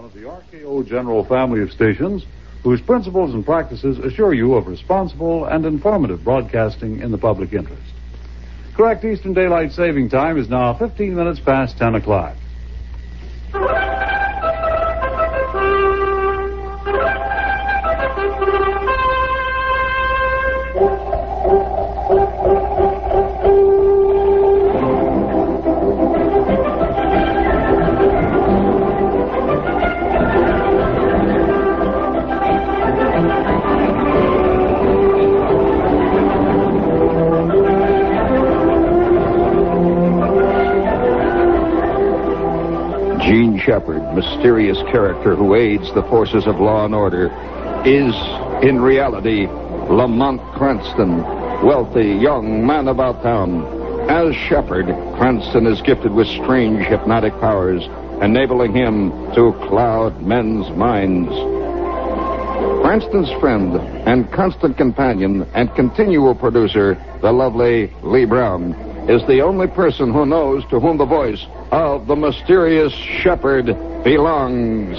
one of the RKO General family of stations whose principles and practices assure you of responsible and informative broadcasting in the public interest. Correct Eastern Daylight Saving Time is now 15 minutes past 10 o'clock. Shepherd, mysterious character who aids the forces of law and order, is in reality Lamont Cranston, wealthy young man about town. As Shepherd, Cranston is gifted with strange hypnotic powers, enabling him to cloud men's minds. Cranston's friend and constant companion and continual producer, the lovely Leigh Brown, is the only person who knows to whom the voice of the mysterious shepherd belongs.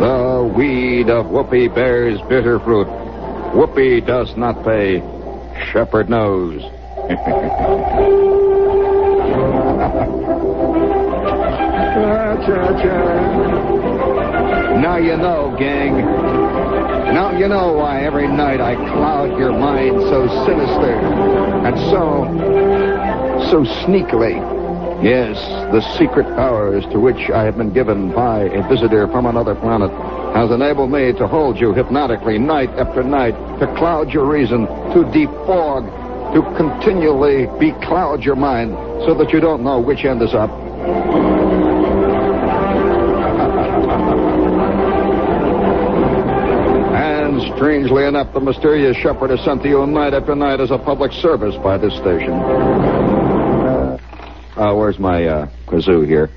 the weed of Whoopi bears bitter fruit. Whoopi does not pay. Shepherd knows. now you know, gang. Now you know why every night I cloud your mind so sinister and so, so sneakily. Yes, the secret powers to which I have been given by a visitor from another planet has enabled me to hold you hypnotically night after night, to cloud your reason, to defog, to continually becloud your mind so that you don't know which end is up. Strangely enough, the mysterious shepherd is sent to you night after night as a public service by this station. Uh, where's my uh, kazoo here?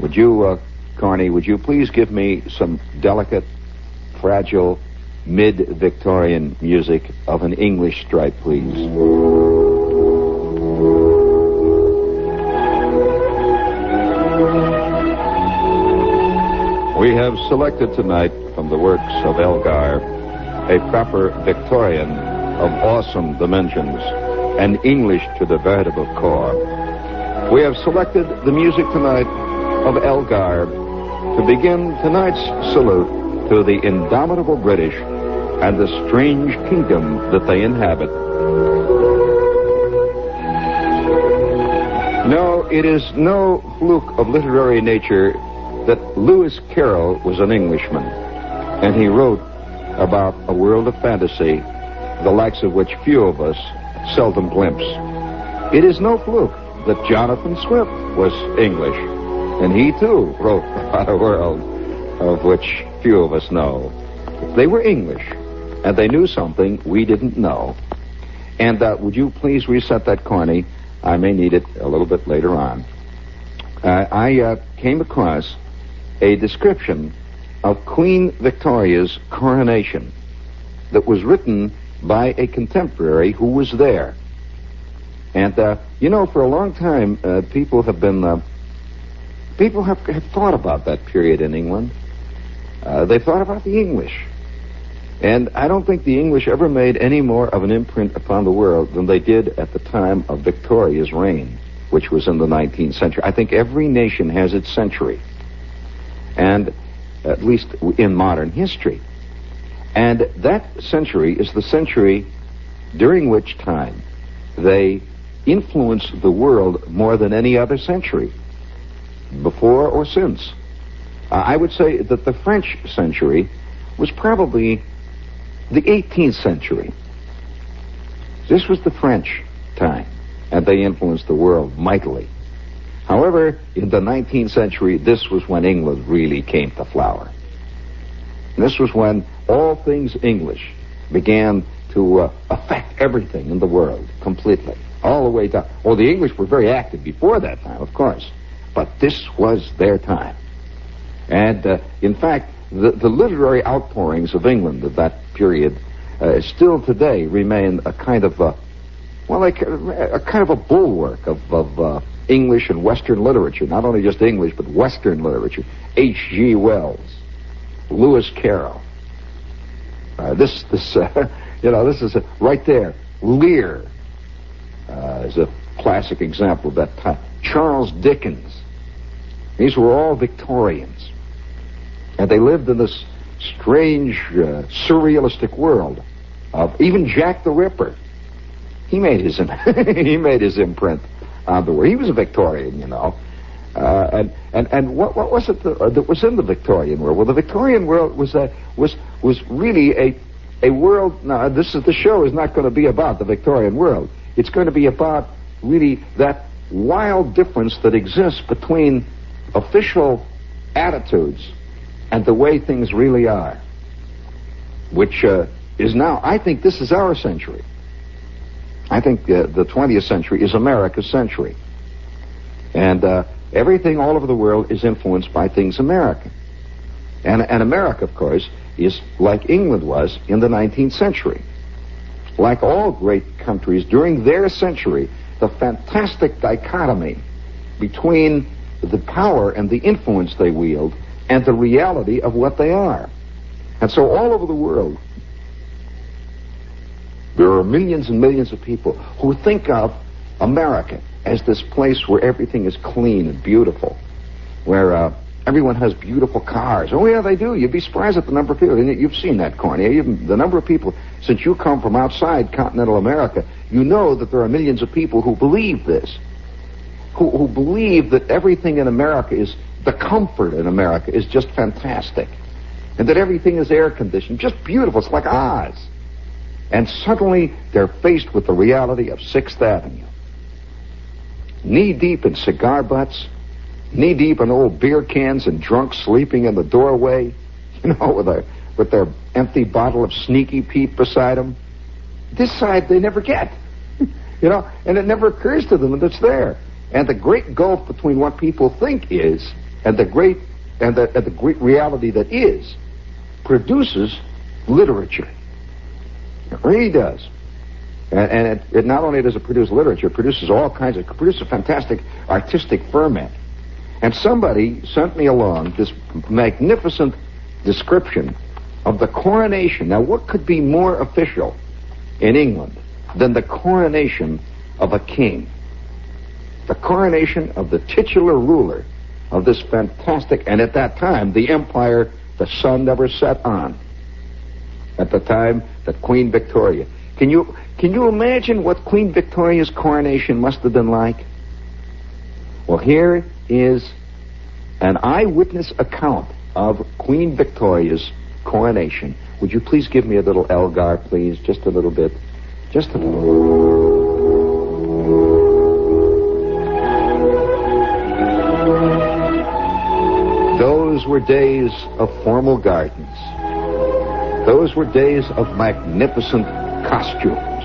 Would you, uh, Carney, would you please give me some delicate, fragile, mid-Victorian music of an English stripe, please? We have selected tonight from the works of Elgar a proper Victorian of awesome dimensions, and English to the veritable core. We have selected the music tonight of Elgar to begin tonight's salute to the indomitable British and the strange kingdom that they inhabit. No, it is no fluke of literary nature that Lewis Carroll was an Englishman, and he wrote about a world of fantasy, the likes of which few of us seldom glimpse. It is no fluke that Jonathan Swift was English, and he too wrote about a world of which few of us know. They were English, and they knew something we didn't know. And uh, would you please reset that, Corny? I may need it a little bit later on. Uh, I uh, came across a description of Queen Victoria's coronation that was written by a contemporary who was there. And, uh, you know, for a long time, uh, people have been, uh, people have, have thought about that period in England. Uh, they thought about the English. And I don't think the English ever made any more of an imprint upon the world than they did at the time of Victoria's reign, which was in the 19th century. I think every nation has its century and at least in modern history. And that century is the century during which time they influenced the world more than any other century, before or since. Uh, I would say that the French century was probably the 18th century. This was the French time, and they influenced the world mightily. However, in the 19th century, this was when England really came to flower. This was when all things English began to uh, affect everything in the world completely, all the way down. Well, the English were very active before that time, of course, but this was their time. And uh, in fact, the, the literary outpourings of England of that period uh, still today remain a kind of a, well, like a, a kind of a bulwark of, of uh, English and Western literature. Not only just English, but Western literature. H.G. Wells, Lewis Carroll. Uh, this, this, uh, you know, this is a, right there. Lear uh, is a classic example of that time. Charles Dickens. These were all Victorians. And they lived in this strange, uh, surrealistic world of even Jack the Ripper. He made his he made his imprint on the world. He was a Victorian, you know. Uh, and and and what what was it that, uh, that was in the Victorian world? Well, the Victorian world was a, was was really a a world. Now, this is the show is not going to be about the Victorian world. It's going to be about really that wild difference that exists between official attitudes and the way things really are, which uh, is now, I think this is our century. I think uh, the 20th century is America's century. And uh, everything all over the world is influenced by things American. And, and America, of course, is like England was in the 19th century. Like all great countries during their century, the fantastic dichotomy between the power and the influence they wield and the reality of what they are. And so all over the world, there are millions and millions of people who think of America as this place where everything is clean and beautiful, where uh, everyone has beautiful cars. Oh, yeah, they do. You'd be surprised at the number of people. You've seen that. You've, the number of people, since you come from outside continental America, you know that there are millions of people who believe this, who, who believe that everything in America is the comfort in America is just fantastic. And that everything is air conditioned, just beautiful. It's like Oz. And suddenly they're faced with the reality of 6th Avenue. Knee deep in cigar butts, knee deep in old beer cans and drunks sleeping in the doorway, you know, with, a, with their empty bottle of Sneaky Pete beside them. This side they never get. you know, and it never occurs to them that it's there. And the great gulf between what people think is and the great and the, and the great reality that is produces literature. It really does. And, and it, it, not only does it produce literature, it produces all kinds of, it produces a fantastic artistic ferment. And somebody sent me along this magnificent description of the coronation. Now, what could be more official in England than the coronation of a king? The coronation of the titular ruler of this fantastic, and at that time, the empire the sun never set on. At the time that Queen Victoria. Can you, can you imagine what Queen Victoria's coronation must have been like? Well, here is an eyewitness account of Queen Victoria's coronation. Would you please give me a little Elgar, please? Just a little bit. Just a little. Those were days of formal gardens. Those were days of magnificent costumes.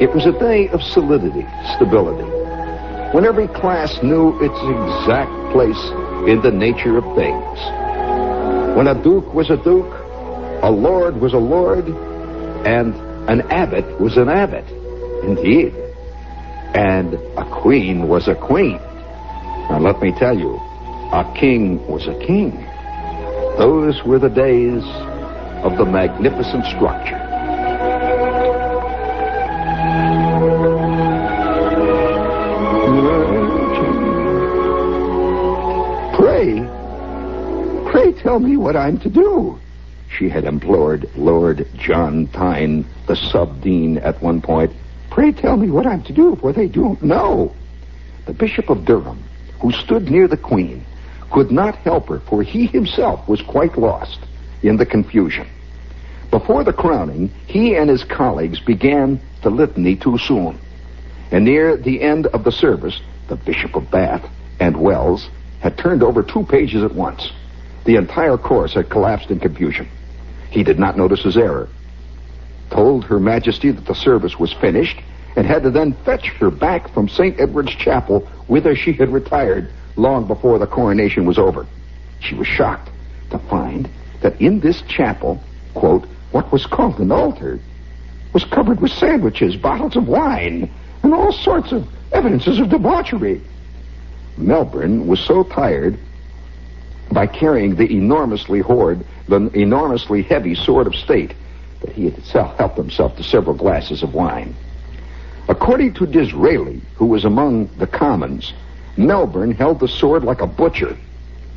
It was a day of solidity, stability, when every class knew its exact place in the nature of things. When a duke was a duke, a lord was a lord, and an abbot was an abbot, indeed. And a queen was a queen. Now let me tell you, a king was a king. Those were the days of the magnificent structure. Pray, pray tell me what I'm to do, she had implored Lord John Thynne, the sub-dean, at one point. Pray tell me what I'm to do, for they don't know. The Bishop of Durham, who stood near the Queen, could not help her, for he himself was quite lost in the confusion. Before the crowning, he and his colleagues began the litany too soon. And near the end of the service, the Bishop of Bath and Wells had turned over two pages at once. The entire course had collapsed in confusion. He did not notice his error, told Her Majesty that the service was finished, and had to then fetch her back from St. Edward's Chapel, whither she had retired long before the coronation was over. She was shocked to find that in this chapel, quote, what was called an altar was covered with sandwiches, bottles of wine, and all sorts of evidences of debauchery. Melbourne was so tired by carrying the enormously hoard, the enormously heavy sword of state, that he had helped himself to several glasses of wine. According to Disraeli, who was among the commons, Melbourne held the sword like a butcher,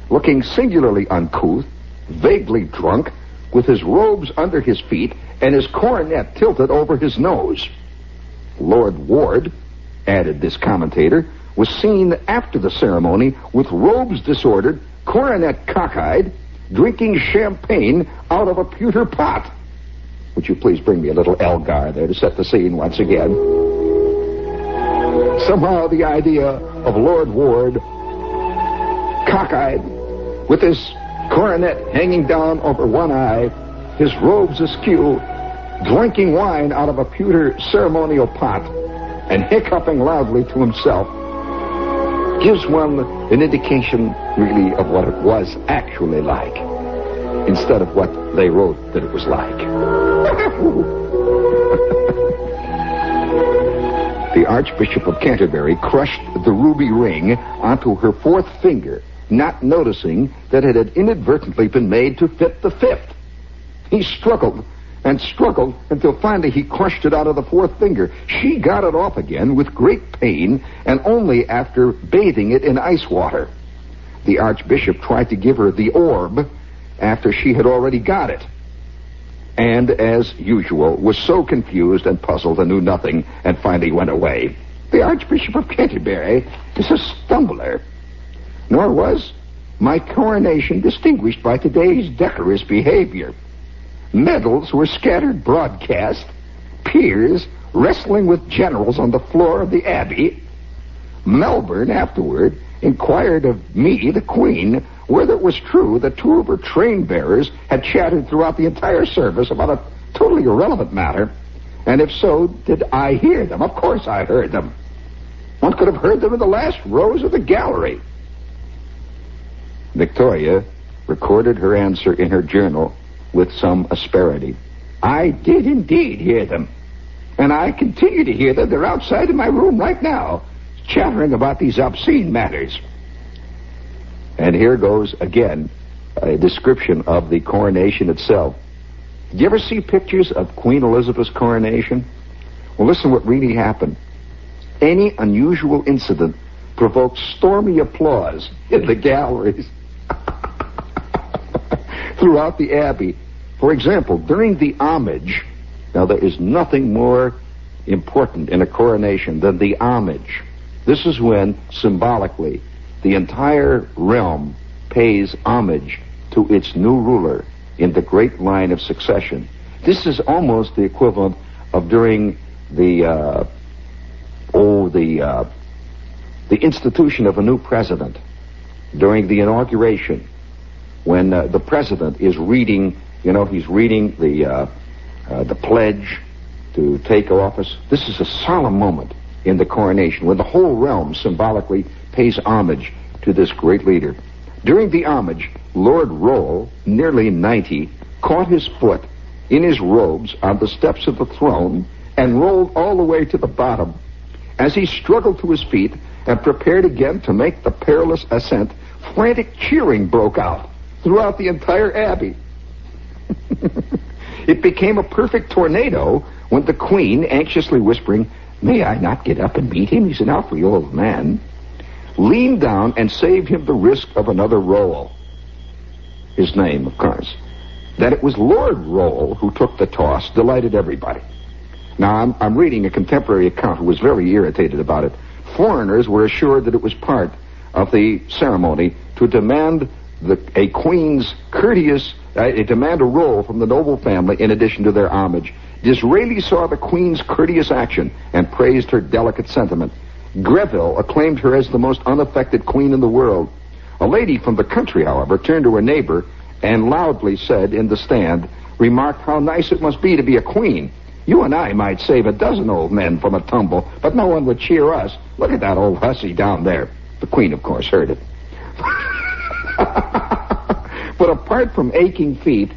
looking singularly uncouth, vaguely drunk, with his robes under his feet and his coronet tilted over his nose. Lord Ward, added this commentator, was seen after the ceremony with robes disordered, coronet cockeyed, drinking champagne out of a pewter pot. Would you please bring me a little Elgar there to set the scene once again? Somehow the idea of Lord Ward, cockeyed, with his coronet hanging down over one eye, his robes askew, drinking wine out of a pewter ceremonial pot, and hiccuping loudly to himself, gives one an indication, really, of what it was actually like, instead of what they wrote that it was like. the Archbishop of Canterbury crushed the ruby ring onto her fourth finger not noticing that it had inadvertently been made to fit the fifth. He struggled and struggled until finally he crushed it out of the fourth finger. She got it off again with great pain and only after bathing it in ice water. The Archbishop tried to give her the orb after she had already got it. And, as usual, was so confused and puzzled and knew nothing and finally went away. The Archbishop of Canterbury is a stumbler nor was my coronation distinguished by today's decorous behavior. Medals were scattered broadcast, peers wrestling with generals on the floor of the Abbey. Melbourne afterward inquired of me, the Queen, whether it was true that two of her train bearers had chattered throughout the entire service about a totally irrelevant matter, and if so, did I hear them? Of course I heard them. One could have heard them in the last rows of the gallery. Victoria recorded her answer in her journal with some asperity. I did indeed hear them. And I continue to hear them. They're outside of my room right now, chattering about these obscene matters. And here goes again a description of the coronation itself. Did you ever see pictures of Queen Elizabeth's coronation? Well, listen what really happened. Any unusual incident provoked stormy applause in the galleries throughout the Abbey. For example, during the homage, now there is nothing more important in a coronation than the homage. This is when, symbolically, the entire realm pays homage to its new ruler in the great line of succession. This is almost the equivalent of during the uh, oh the uh, the institution of a new president during the inauguration when uh, the president is reading, you know, he's reading the uh, uh, the pledge to take office. This is a solemn moment in the coronation when the whole realm symbolically pays homage to this great leader. During the homage, Lord Rolle, nearly 90, caught his foot in his robes on the steps of the throne and rolled all the way to the bottom. As he struggled to his feet and prepared again to make the perilous ascent, frantic cheering broke out throughout the entire abbey. it became a perfect tornado when the queen, anxiously whispering, May I not get up and meet him? He's an awfully old man. Leaned down and saved him the risk of another roll. His name, of course. That it was Lord Rolle who took the toss delighted everybody. Now, I'm, I'm reading a contemporary account who was very irritated about it. Foreigners were assured that it was part of the ceremony to demand the, a queen's courteous, uh, demand a roll from the noble family in addition to their homage. Disraeli saw the queen's courteous action and praised her delicate sentiment. Greville acclaimed her as the most unaffected queen in the world. A lady from the country, however, turned to her neighbor and loudly said in the stand, remarked how nice it must be to be a queen. You and I might save a dozen old men from a tumble, but no one would cheer us. Look at that old hussy down there. The queen, of course, heard it. But apart from aching feet,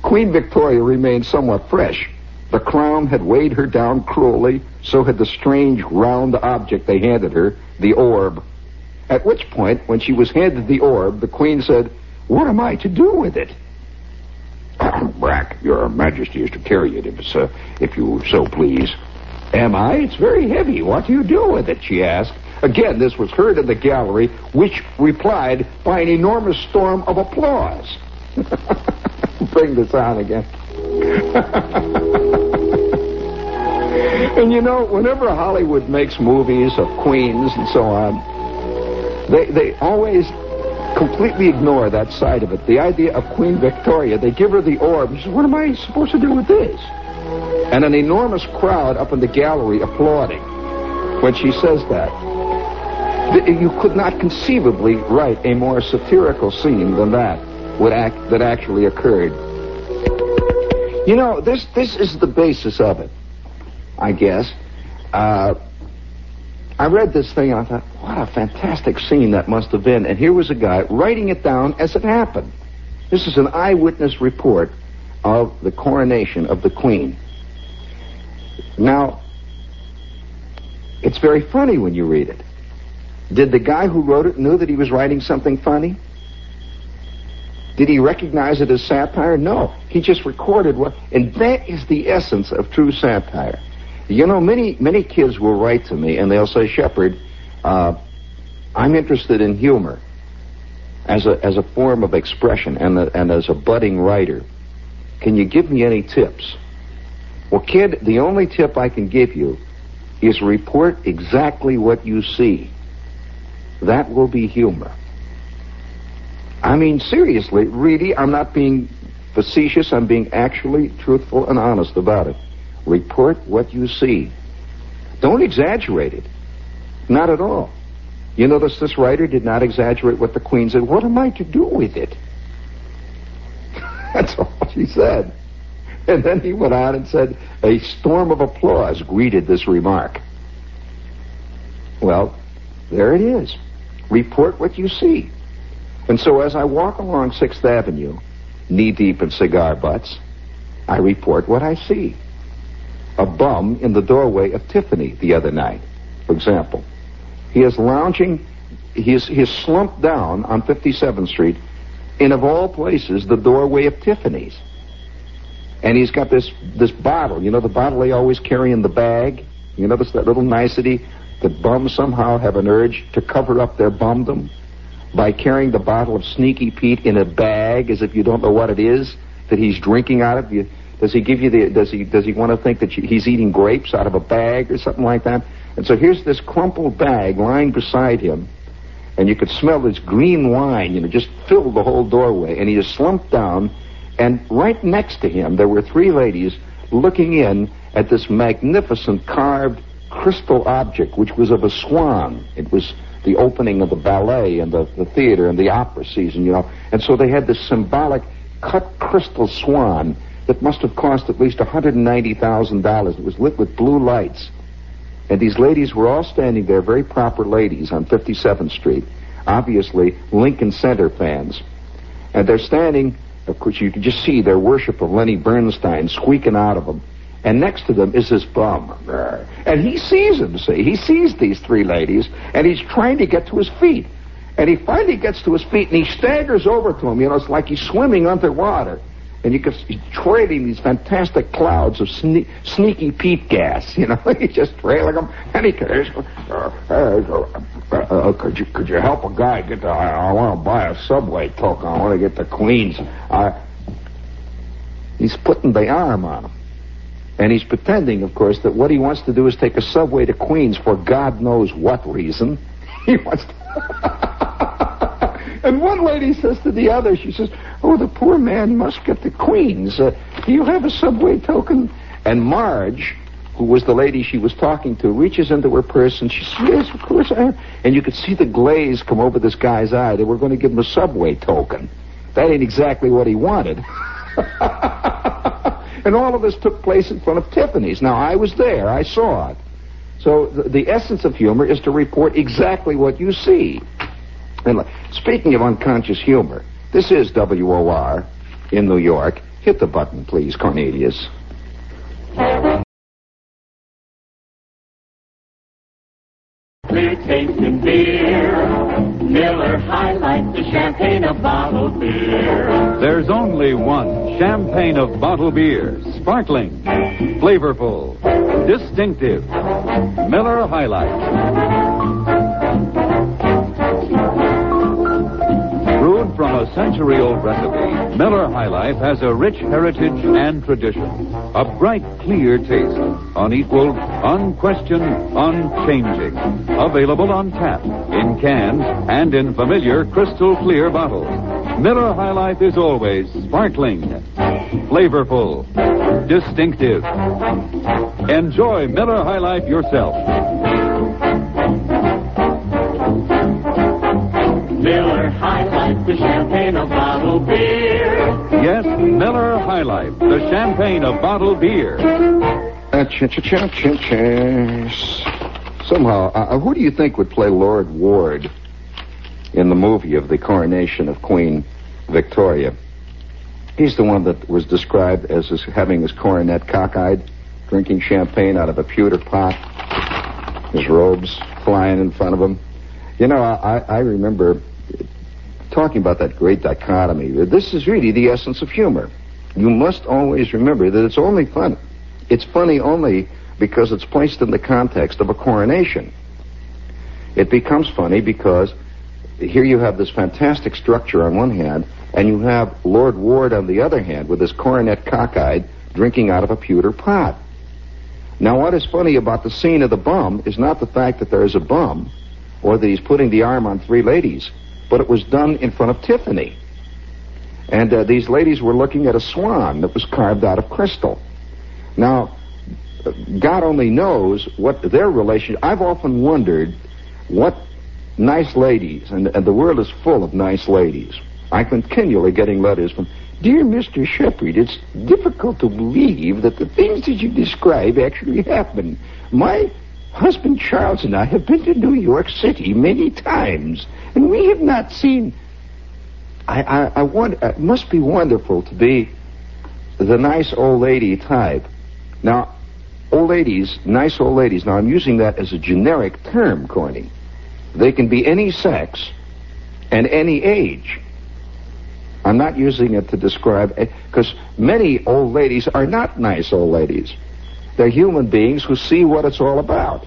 Queen Victoria remained somewhat fresh. The crown had weighed her down cruelly, so had the strange round object they handed her, the orb. At which point, when she was handed the orb, the Queen said, What am I to do with it? Brack, your Majesty is to carry it if, uh, if you so please. Am I? It's very heavy. What do you do with it? she asked. Again, this was heard in the gallery, which replied by an enormous storm of applause. Bring this on again. and you know, whenever Hollywood makes movies of queens and so on, they, they always completely ignore that side of it. The idea of Queen Victoria, they give her the orb. She says, what am I supposed to do with this? And an enormous crowd up in the gallery applauding when she says that. You could not conceivably write a more satirical scene than that would act, that actually occurred. You know, this this is the basis of it, I guess. Uh, I read this thing and I thought, what a fantastic scene that must have been. And here was a guy writing it down as it happened. This is an eyewitness report of the coronation of the Queen. Now, it's very funny when you read it. Did the guy who wrote it knew that he was writing something funny? Did he recognize it as satire? No. He just recorded what, and that is the essence of true satire. You know, many many kids will write to me and they'll say, Shepherd, uh, I'm interested in humor as a as a form of expression and a, and as a budding writer. Can you give me any tips? Well, kid, the only tip I can give you is report exactly what you see. That will be humor. I mean, seriously, really, I'm not being facetious. I'm being actually truthful and honest about it. Report what you see. Don't exaggerate it. Not at all. You notice this writer did not exaggerate what the Queen said. What am I to do with it? That's all she said. And then he went on and said, a storm of applause greeted this remark. Well, there it is. Report what you see. And so as I walk along 6th Avenue, knee deep in cigar butts, I report what I see a bum in the doorway of Tiffany the other night, for example. He is lounging, he is, slumped down on 57th Street in, of all places, the doorway of Tiffany's. And he's got this, this bottle, you know, the bottle they always carry in the bag. You notice that little nicety that bums somehow have an urge to cover up their bumdom by carrying the bottle of Sneaky Pete in a bag as if you don't know what it is that he's drinking out of. You, does he give you the? Does he? Does he want to think that he's eating grapes out of a bag or something like that? And so here's this crumpled bag lying beside him, and you could smell this green wine, you know, just filled the whole doorway. And he is slumped down, and right next to him there were three ladies looking in at this magnificent carved crystal object, which was of a swan. It was the opening of the ballet and the, the theater and the opera season, you know. And so they had this symbolic cut crystal swan that must have cost at least $190,000. It was lit with blue lights. And these ladies were all standing there, very proper ladies on 57th Street, obviously Lincoln Center fans. And they're standing, of course, you can just see their worship of Lenny Bernstein squeaking out of them. And next to them is this bum. And he sees them, see. He sees these three ladies, and he's trying to get to his feet. And he finally gets to his feet, and he staggers over to them. You know, it's like he's swimming underwater and you could he's trailing these fantastic clouds of sne- sneaky Pete gas. You know, he's just trailing them, and he could, uh, uh, uh, could you could you help a guy get the? I, I want to buy a subway token. I want to get to Queens. he's putting the arm on him. And he's pretending, of course, that what he wants to do is take a subway to Queens for God knows what reason. He wants to. and one lady says to the other, she says, Oh, the poor man must get to Queens. Uh, do you have a subway token? And Marge, who was the lady she was talking to, reaches into her purse and she says, Yes, of course I have. And you could see the glaze come over this guy's eye. They were going to give him a subway token. That ain't exactly what he wanted. and all of this took place in front of Tiffany's. Now, I was there. I saw it. So the, the essence of humor is to report exactly what you see. And speaking of unconscious humor, This is WOR in New York. Hit the button, please, Cornelius. Tasting beer. Miller High Life, the champagne of bottled beer. There's only one champagne of bottled beer. Sparkling, flavorful, distinctive. Miller High Life. A century-old recipe, Miller High Life has a rich heritage and tradition. A bright, clear taste. Unequaled, unquestioned, unchanging. Available on tap, in cans, and in familiar crystal clear bottles. Miller High Life is always sparkling, flavorful, distinctive. Enjoy Miller High Life yourself. Miller High Life, champagne of bottled beer. Yes, Miller High Life, the champagne of bottled beer. Uh, cha cha cha cha cha. Somehow, uh, who do you think would play Lord Ward in the movie of the coronation of Queen Victoria? He's the one that was described as his, having his coronet cockeyed, drinking champagne out of a pewter pot, his robes flying in front of him. You know, I, I remember talking about that great dichotomy. This is really the essence of humor. You must always remember that it's only fun. It's funny only because it's placed in the context of a coronation. It becomes funny because here you have this fantastic structure on one hand, and you have Lord Ward on the other hand with his coronet cockeyed, drinking out of a pewter pot. Now, what is funny about the scene of the bum is not the fact that there is a bum, or that he's putting the arm on three ladies, but it was done in front of Tiffany. And uh, these ladies were looking at a swan that was carved out of crystal. Now, God only knows what their relation. I've often wondered what nice ladies, and, and the world is full of nice ladies. I'm continually getting letters from, Dear Mr. Shepherd, it's difficult to believe that the things that you describe actually happen. My husband Charles and I have been to New York City many times, and we have not seen. I, I, I want. It must be wonderful to be the nice old lady type. Now, old ladies, nice old ladies. Now, I'm using that as a generic term, Corny. They can be any sex and any age. I'm not using it to describe eh, because many old ladies are not nice old ladies. They're human beings who see what it's all about.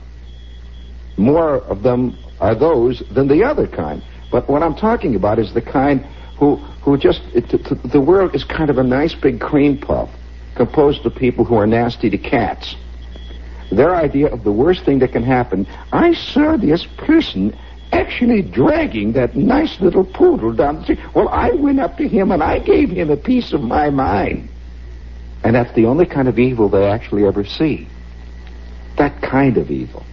More of them are those than the other kind. But what I'm talking about is the kind who who just it, the world is kind of a nice big cream puff composed of people who are nasty to cats. Their idea of the worst thing that can happen. I saw this person actually dragging that nice little poodle down the street. Well, I went up to him and I gave him a piece of my mind. And that's the only kind of evil they actually ever see. That kind of evil.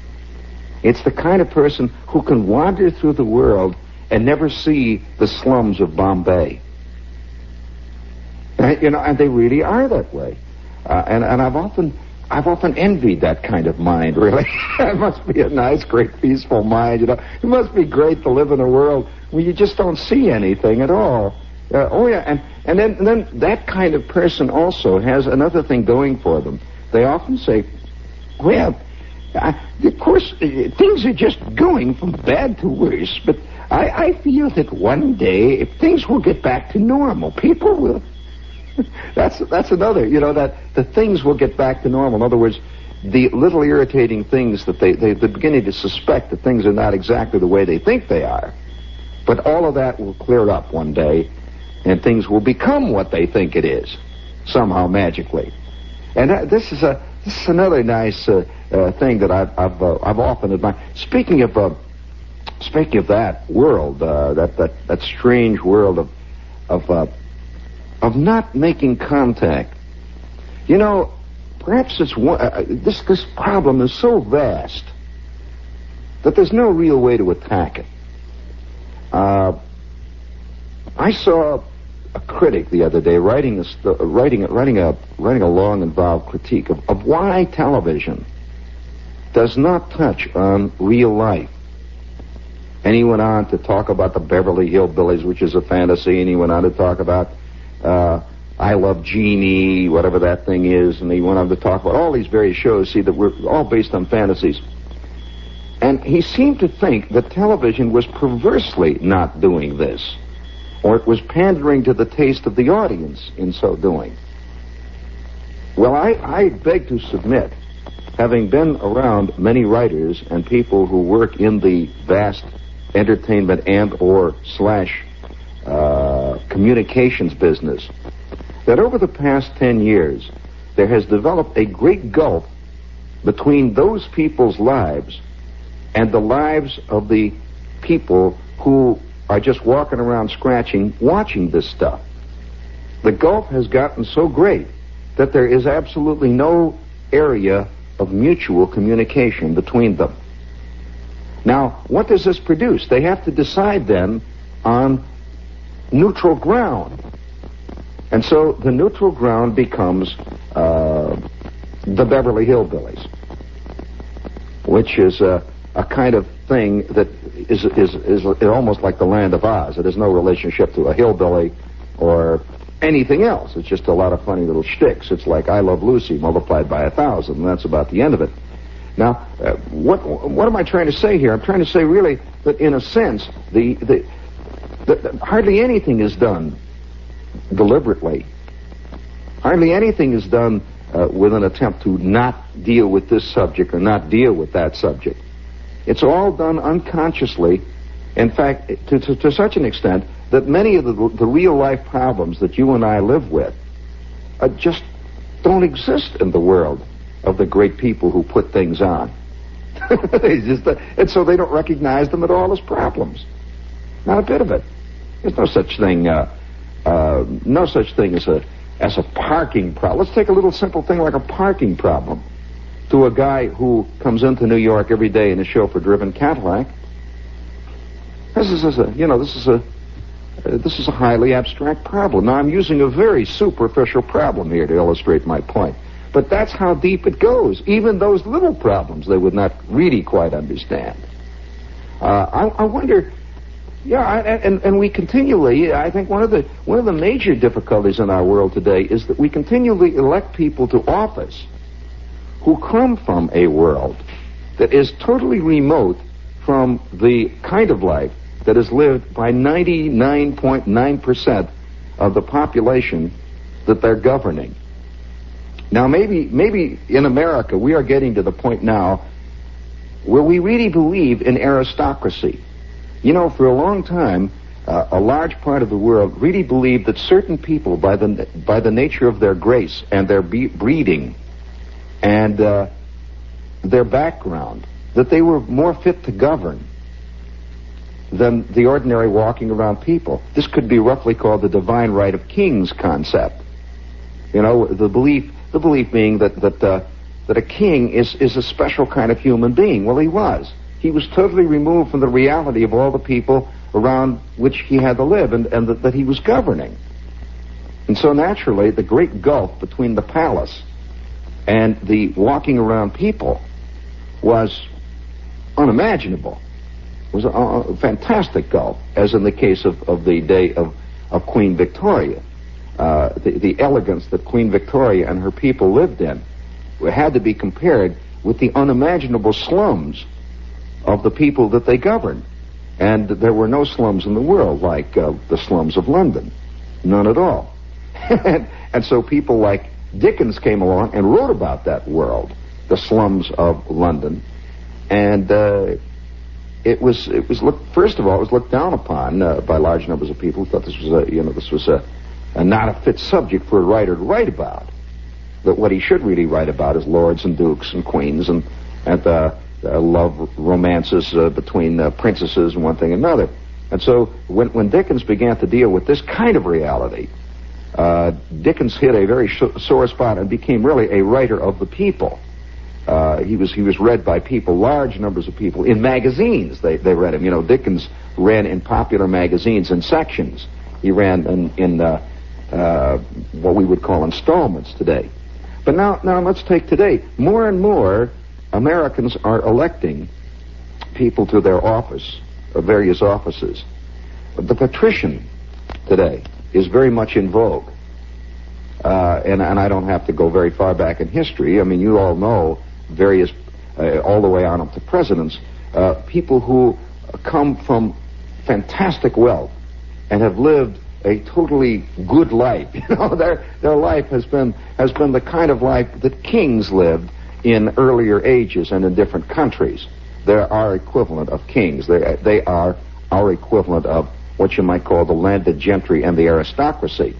It's the kind of person who can wander through the world and never see the slums of Bombay. And, you know, and they really are that way. Uh, and, and I've often, I've often envied that kind of mind, really. it must be a nice, great, peaceful mind, you know. It must be great to live in a world where you just don't see anything at all. Uh, oh yeah, and, and then, and then that kind of person also has another thing going for them. They often say, well, uh, of course, uh, things are just going from bad to worse, but I, I feel that one day, if things will get back to normal, people will. that's that's another, you know, that the things will get back to normal. In other words, the little irritating things that they, they, they're beginning to suspect that things are not exactly the way they think they are. But all of that will clear up one day, and things will become what they think it is, somehow magically. And uh, this is a this is another nice uh, uh, thing that I've I've, uh, I've often admired. Speaking of uh, speaking of that world, uh, that that that strange world of of uh, of not making contact. You know, perhaps it's one, this this problem is so vast that there's no real way to attack it. I saw a critic the other day writing a writing writing a writing a long involved critique of, of why television does not touch on real life. And he went on to talk about the Beverly Hillbillies, which is a fantasy, and he went on to talk about uh, I Love Jeannie, whatever that thing is, and he went on to talk about all these various shows, see, that were all based on fantasies. And he seemed to think that television was perversely not doing this, or it was pandering to the taste of the audience in so doing. Well, I, I beg to submit, having been around many writers and people who work in the vast entertainment and or slash uh, communications business, that over the past 10 years, there has developed a great gulf between those people's lives and the lives of the people who are just walking around scratching, watching this stuff. The gulf has gotten so great that there is absolutely no area of mutual communication between them. Now, what does this produce? They have to decide then on neutral ground. And so the neutral ground becomes uh, the Beverly Hillbillies, which is a, a kind of thing that is, is, is, is almost like the land of Oz. It has no relationship to a hillbilly or anything else. It's just a lot of funny little shticks. It's like I Love Lucy multiplied by a thousand, and that's about the end of it. Now, uh, what what am I trying to say here? I'm trying to say really that in a sense, the the, the, the hardly anything is done deliberately. Hardly anything is done uh, with an attempt to not deal with this subject or not deal with that subject. It's all done unconsciously. In fact, to, to, to such an extent that many of the, the real life problems that you and I live with uh, just don't exist in the world of the great people who put things on. just, uh, and so they don't recognize them at all as problems. Not a bit of it. There's no such thing. Uh, uh, no such thing as a as a parking problem. Let's take a little simple thing like a parking problem. To a guy who comes into New York every day in a chauffeur-driven Cadillac, this is a you know this is a uh, this is a highly abstract problem. Now I'm using a very superficial problem here to illustrate my point. But that's how deep it goes. Even those little problems they would not really quite understand. Uh, I, I wonder yeah, and, and we continually, I think one of the one of the major difficulties in our world today is that we continually elect people to office who come from a world that is totally remote from the kind of life that is lived by 99.9% of the population that they're governing. Now, maybe, maybe in America we are getting to the point now where we really believe in aristocracy. You know, for a long time, uh, a large part of the world really believed that certain people, by the by the nature of their grace and their be- breeding and uh, their background, that they were more fit to govern than the ordinary walking around people. This could be roughly called the divine right of kings concept. You know, the belief the belief being that that uh, that a king is is a special kind of human being. Well, he was he was totally removed from the reality of all the people around which he had to live and, and that, that he was governing. And so naturally, the great gulf between the palace and the walking around people was unimaginable. It was a, a fantastic gulf, as in the case of, of the day of, of Queen Victoria. Uh, the, the elegance that Queen Victoria and her people lived in had to be compared with the unimaginable slums of the people that they governed. And there were no slums in the world like uh, the slums of London. None at all. and, and so people like Dickens came along and wrote about that world, the slums of London. And uh, it was it was looked first of all it was looked down upon uh, by large numbers of people who thought this was a you know this was a, a not a fit subject for a writer to write about. That what he should really write about is lords and dukes and queens and and uh, uh, love romances uh, between uh, princesses and one thing and another. And so when, when Dickens began to deal with this kind of reality, uh, Dickens hit a very sore spot and became really a writer of the people. Uh, he was he was read by people, large numbers of people in magazines. They they read him. You know, Dickens ran in popular magazines in sections. He ran in, in uh, uh, what we would call installments today. But now now let's take today. More and more Americans are electing people to their office uh, various offices. The patrician today is very much in vogue. Uh, and, and I don't have to go very far back in history. I mean, you all know various, uh, all the way on up to presidents, uh, people who come from fantastic wealth and have lived a totally good life. You know, their their life has been has been the kind of life that kings lived in earlier ages and in different countries. They're our equivalent of kings. They they are our equivalent of what you might call the landed gentry and the aristocracy,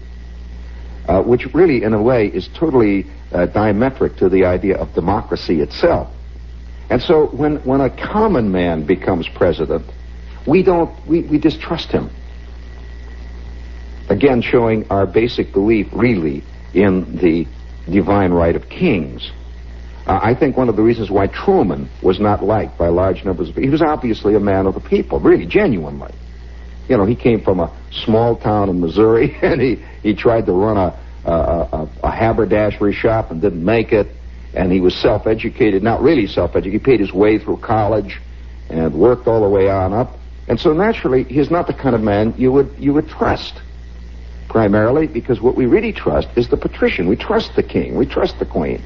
uh, which really, in a way, is totally uh, diametric to the idea of democracy itself. And so, when when a common man becomes president, we don't we, we distrust him Again, showing our basic belief really in the divine right of kings. Uh, I think one of the reasons why Truman was not liked by large numbers of people, he was obviously a man of the people, really, genuinely. You know, he came from a small town in Missouri, and he, he tried to run a, a, a, a haberdashery shop and didn't make it, and he was self-educated, not really self-educated, he paid his way through college and worked all the way on up. And so naturally, he's not the kind of man you would, you would trust primarily because what we really trust is the patrician. We trust the king. We trust the queen.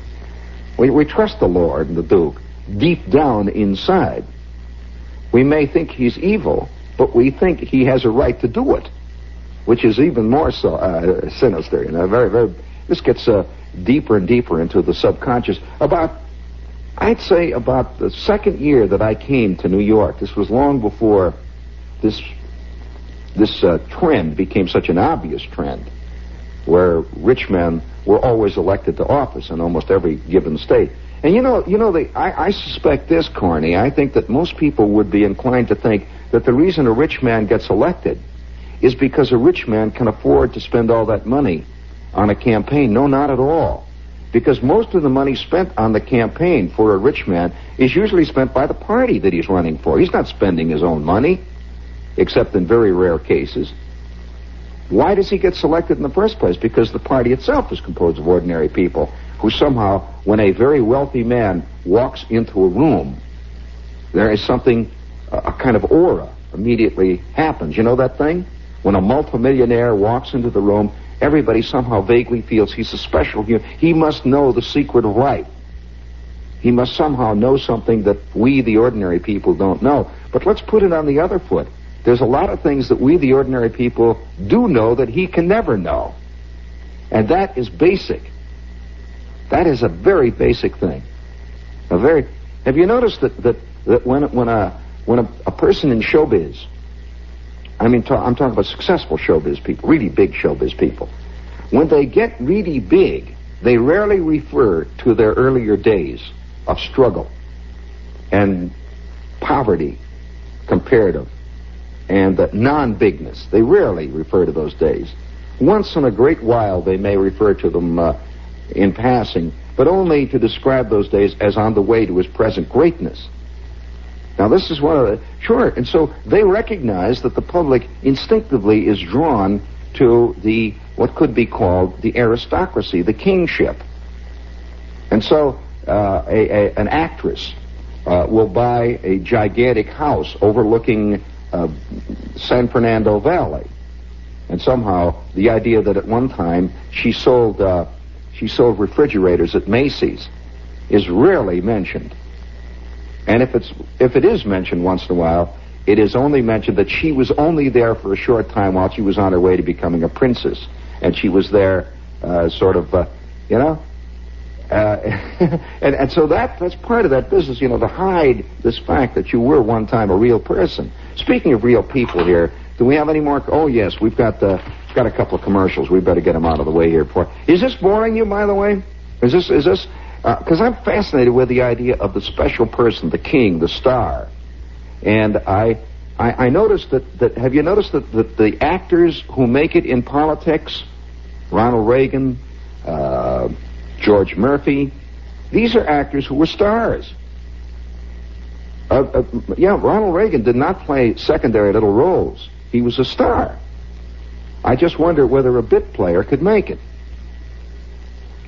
We, we trust the lord and the duke deep down inside. We may think he's evil, but we think he has a right to do it, which is even more so uh, sinister. You know, very, very. This gets uh, deeper and deeper into the subconscious. About, I'd say, about the second year that I came to New York. This was long before this this uh, trend became such an obvious trend where rich men were always elected to office in almost every given state. And you know, you know, the, I, I suspect this, Corny. I think that most people would be inclined to think that the reason a rich man gets elected is because a rich man can afford to spend all that money on a campaign. No, not at all. Because most of the money spent on the campaign for a rich man is usually spent by the party that he's running for. He's not spending his own money except in very rare cases. Why does he get selected in the first place? Because the party itself is composed of ordinary people who somehow, when a very wealthy man walks into a room, there is something, a kind of aura immediately happens. You know that thing? When a multimillionaire walks into the room, everybody somehow vaguely feels he's a special human. He must know the secret of life. He must somehow know something that we, the ordinary people, don't know. But let's put it on the other foot. There's a lot of things that we, the ordinary people, do know that he can never know. And that is basic. That is a very basic thing. A very. Have you noticed that that, that when when a when a, a person in showbiz, I mean, I'm talking about successful showbiz people, really big showbiz people, when they get really big, they rarely refer to their earlier days of struggle and poverty, comparative and uh, non-bigness. They rarely refer to those days. Once in a great while, they may refer to them uh, in passing, but only to describe those days as on the way to his present greatness. Now, this is one of the sure, and so they recognize that the public instinctively is drawn to the what could be called the aristocracy, the kingship, and so uh, a, a, an actress uh, will buy a gigantic house overlooking uh, San Fernando Valley. And somehow the idea that at one time she sold uh, she sold refrigerators at Macy's is rarely mentioned. And if it's if it is mentioned once in a while, it is only mentioned that she was only there for a short time while she was on her way to becoming a princess, and she was there, uh, sort of, uh, you know. Uh, and and so that that's part of that business, you know, to hide this fact that you were one time a real person. Speaking of real people here, do we have any more? Oh yes, we've got uh, got a couple of commercials. We better get them out of the way here. Before. Is this boring you, by the way? Is this is this? Because uh, I'm fascinated with the idea of the special person, the king, the star, and I. I, I noticed that, that. Have you noticed that, that the actors who make it in politics, Ronald Reagan, uh, George Murphy, these are actors who were stars. Uh, uh, yeah, Ronald Reagan did not play secondary little roles. He was a star. I just wonder whether a bit player could make it.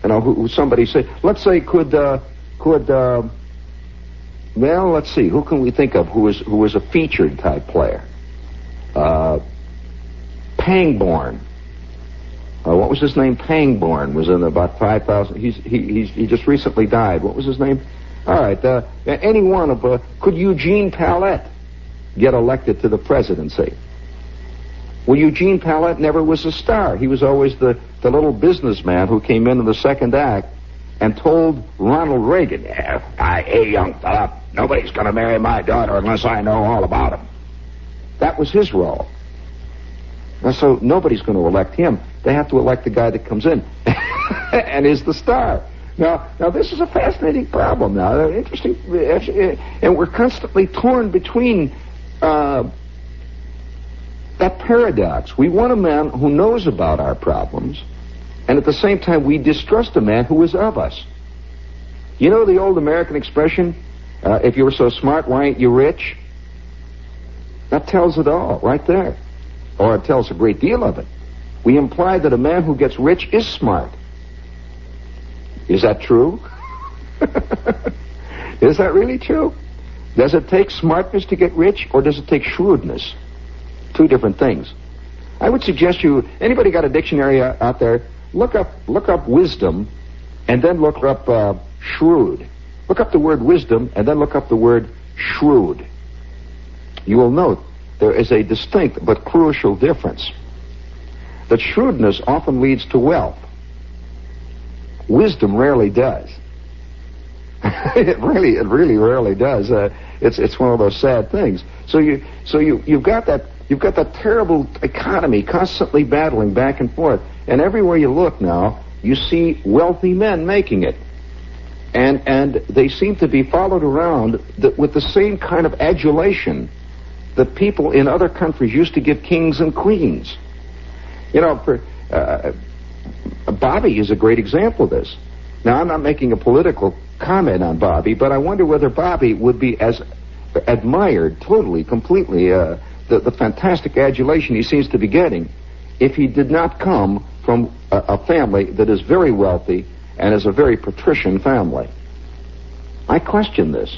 You know, who, who somebody say, let's say, could uh, could uh, well, let's see. Who can we think of who was who was a featured type player? Uh, Pangborn. Uh, what was his name? Pangborn was in about five thousand. He's he he's, he just recently died. What was his name? All right. Uh, any one of uh, could Eugene Pallette get elected to the presidency? Well, Eugene Pallette never was a star. He was always the, the little businessman who came in in the second act and told Ronald Reagan, yeah, I, hey, young fella, nobody's going to marry my daughter unless I know all about him. That was his role. And so nobody's going to elect him. They have to elect the guy that comes in and is the star. Now, now this is a fascinating problem. Now, interesting, eh, eh, and we're constantly torn between uh, that paradox. We want a man who knows about our problems, and at the same time, we distrust a man who is of us. You know the old American expression, uh, if you were so smart, why ain't you rich? That tells it all right there. Or it tells a great deal of it. We imply that a man who gets rich is smart. Is that true? is that really true? Does it take smartness to get rich, or does it take shrewdness? Two different things. I would suggest you, anybody got a dictionary out there? Look up, look up wisdom, and then look up uh, shrewd. Look up the word wisdom, and then look up the word shrewd. You will note there is a distinct but crucial difference. That shrewdness often leads to wealth. Wisdom rarely does. it really, it really rarely does. Uh, it's it's one of those sad things. So you so you you've got that you've got that terrible economy constantly battling back and forth, and everywhere you look now, you see wealthy men making it, and and they seem to be followed around the, with the same kind of adulation that people in other countries used to give kings and queens. You know, for, uh, Bobby is a great example of this. Now, I'm not making a political comment on Bobby, but I wonder whether Bobby would be as admired totally, completely, uh, the, the fantastic adulation he seems to be getting if he did not come from a, a family that is very wealthy and is a very patrician family. I question this.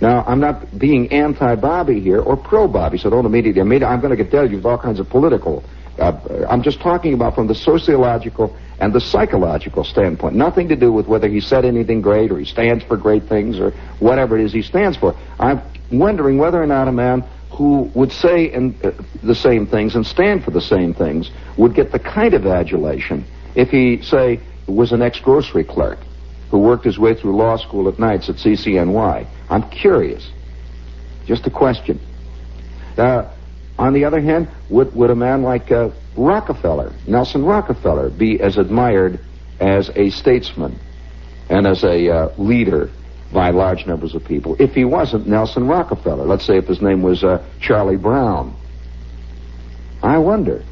Now, I'm not being anti-Bobby here or pro-Bobby, so don't immediately. I'm going to get dealt with all kinds of political. Uh, I'm just talking about from the sociological and the psychological standpoint. Nothing to do with whether he said anything great or he stands for great things or whatever it is he stands for. I'm wondering whether or not a man who would say in, uh, the same things and stand for the same things would get the kind of adulation if he, say, was an ex-grocery clerk who worked his way through law school at nights at CCNY. I'm curious. Just a question. Uh, on the other hand, would, would a man like uh, Rockefeller, Nelson Rockefeller, be as admired as a statesman and as a uh, leader by large numbers of people if he wasn't Nelson Rockefeller? Let's say if his name was uh, Charlie Brown. I wonder.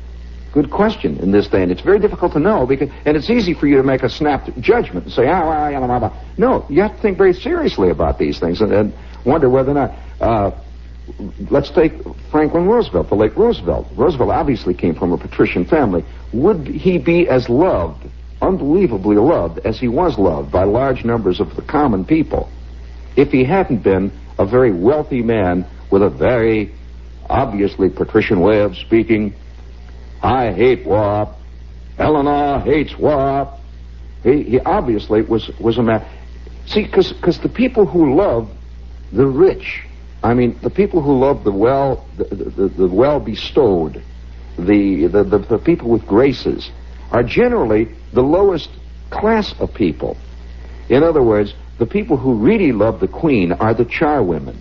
Good question in this day, and it's very difficult to know because, and it's easy for you to make a snap judgment and say, ah, well, you know, no, you have to think very seriously about these things and, and wonder whether or not. Uh, let's take Franklin Roosevelt, the late Roosevelt. Roosevelt obviously came from a patrician family. Would he be as loved, unbelievably loved, as he was loved by large numbers of the common people if he hadn't been a very wealthy man with a very obviously patrician way of speaking? I hate war. Eleanor hates war. He, he obviously was, was a man. See, because the people who love the rich I mean, the people who love the well, the, the, the well bestowed, the, the, the, the people with graces, are generally the lowest class of people. In other words, the people who really love the queen are the charwomen.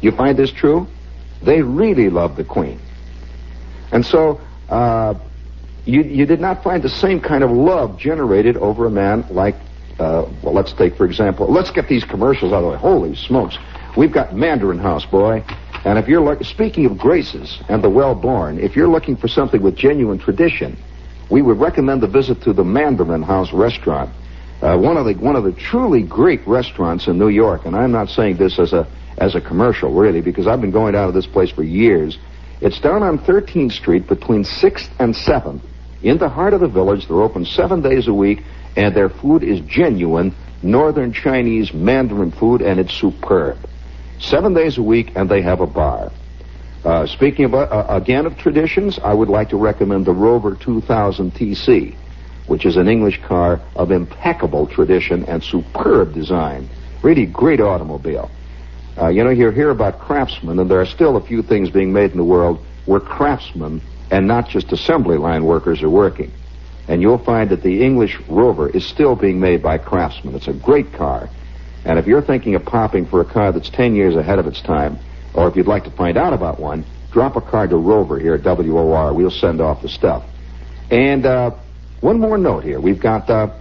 You find this true? They really love the queen. And so, uh, you, you did not find the same kind of love generated over a man like, uh, well, let's take, for example, let's get these commercials out of the way. Holy smokes. We've got Mandarin House, boy. And if you're look, speaking of graces and the well-born, if you're looking for something with genuine tradition, we would recommend the visit to the Mandarin House restaurant. Uh, one of the one of the truly great restaurants in New York, and I'm not saying this as a as a commercial, really, because I've been going down to this place for years. It's down on 13th Street between 6th and 7th, in the heart of the village. They're open seven days a week, and their food is genuine northern Chinese Mandarin food, and it's superb. Seven days a week, and they have a bar. Uh, speaking of, uh, again of traditions, I would like to recommend the Rover 2000 TC, which is an English car of impeccable tradition and superb design. Really great automobile. Uh, you know, you hear about craftsmen, and there are still a few things being made in the world where craftsmen and not just assembly line workers are working. And you'll find that the English Rover is still being made by craftsmen. It's a great car. And if you're thinking of popping for a car that's 10 years ahead of its time, or if you'd like to find out about one, drop a card to Rover here at WOR. We'll send off the stuff. And uh, one more note here. We've got uh,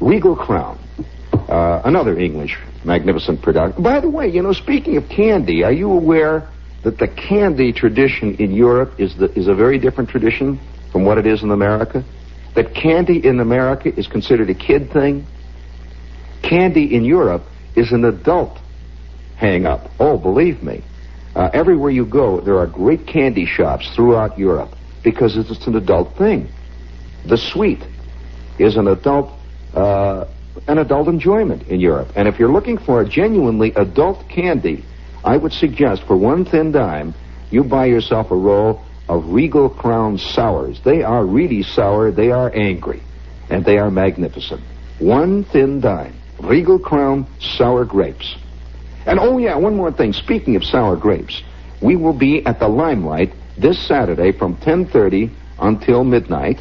Regal Crown, uh, another English magnificent product. By the way, you know, speaking of candy, are you aware that the candy tradition in Europe is the, is a very different tradition from what it is in America? That candy in America is considered a kid thing. Candy in Europe is an adult hang up. Oh, believe me. Uh, everywhere you go, there are great candy shops throughout Europe because it's an adult thing. The sweet is an adult, uh, an adult enjoyment in Europe. And if you're looking for a genuinely adult candy, I would suggest for one thin dime, you buy yourself a roll of Regal Crown sours. They are really sour, they are angry, and they are magnificent. One thin dime. Regal Crown sour grapes. And oh yeah, one more thing. Speaking of sour grapes, we will be at the Limelight this Saturday from 10:30 until midnight.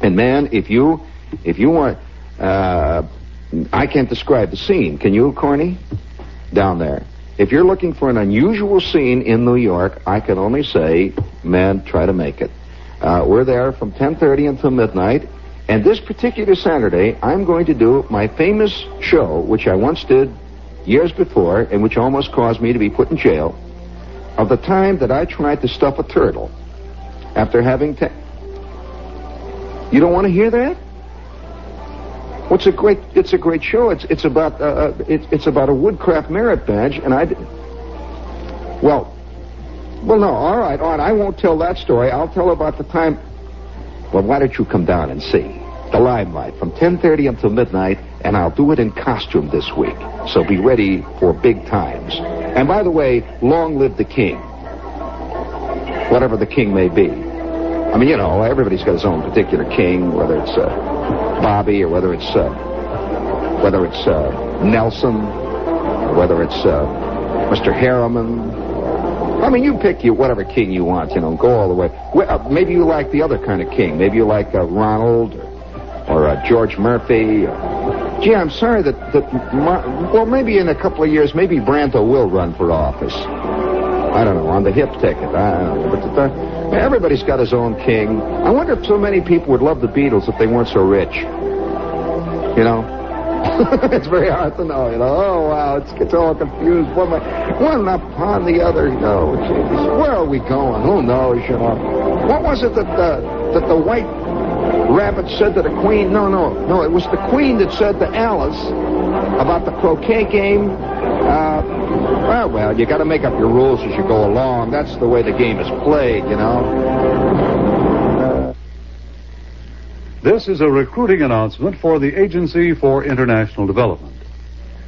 And man, if you if you want, uh, I can't describe the scene. Can you, Corny? Down there. If you're looking for an unusual scene in New York, I can only say, man, try to make it. Uh, we're there from 10:30 until midnight. And this particular Saturday, I'm going to do my famous show, which I once did years before, and which almost caused me to be put in jail, of the time that I tried to stuff a turtle after having. Te- you don't want to hear that? Well, a great, it's a great show. It's it's about uh, uh it's it's about a Woodcraft merit badge, and I. Well, well, no, all right, all right. I won't tell that story. I'll tell about the time. Well, why don't you come down and see the limelight from 10:30 until midnight, and I'll do it in costume this week. So be ready for big times. And by the way, long live the king, whatever the king may be. I mean, you know, everybody's got his own particular king, whether it's uh, Bobby or whether it's uh, whether it's uh, Nelson or whether it's uh, Mr. Harriman. I mean, you pick you whatever king you want. You know, go all the way. Well, uh, maybe you like the other kind of king. Maybe you like uh, Ronald or, or uh, George Murphy. Or, gee, I'm sorry that that Mar- well, maybe in a couple of years, maybe Brando will run for office. I don't know, on the hip ticket. I don't know. But the, uh, everybody's got his own king. I wonder if so many people would love the Beatles if they weren't so rich. You know? it's very hard to know, you know. Oh, wow, it gets all confused. One, one upon the other. You know, where are we going? Who knows, you know? What was it that the, that the white rabbit said to the queen? No, no, no, it was the queen that said to Alice about the croquet game. Uh, well, well, you got to make up your rules as you go along. That's the way the game is played, you know. This is a recruiting announcement for the Agency for International Development.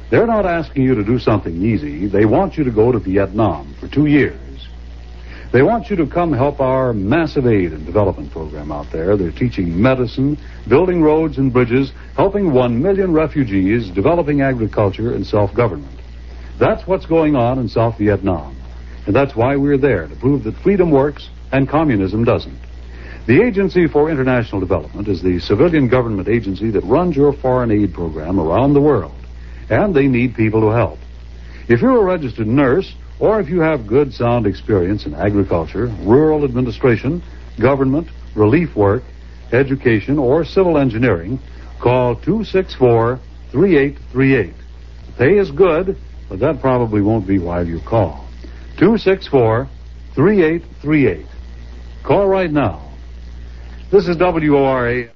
They're not asking you to do something easy. They want you to go to Vietnam for two years. They want you to come help our massive aid and development program out there. They're teaching medicine, building roads and bridges, helping one million refugees, developing agriculture and self-government. That's what's going on in South Vietnam. And that's why we're there, to prove that freedom works and communism doesn't. The Agency for International Development is the civilian government agency that runs your foreign aid program around the world. And they need people to help. If you're a registered nurse, or if you have good sound experience in agriculture, rural administration, government, relief work, education, or civil engineering, call 264 3838. Pay is good, but that probably won't be why you call. 264 3838. Call right now. This is WORA.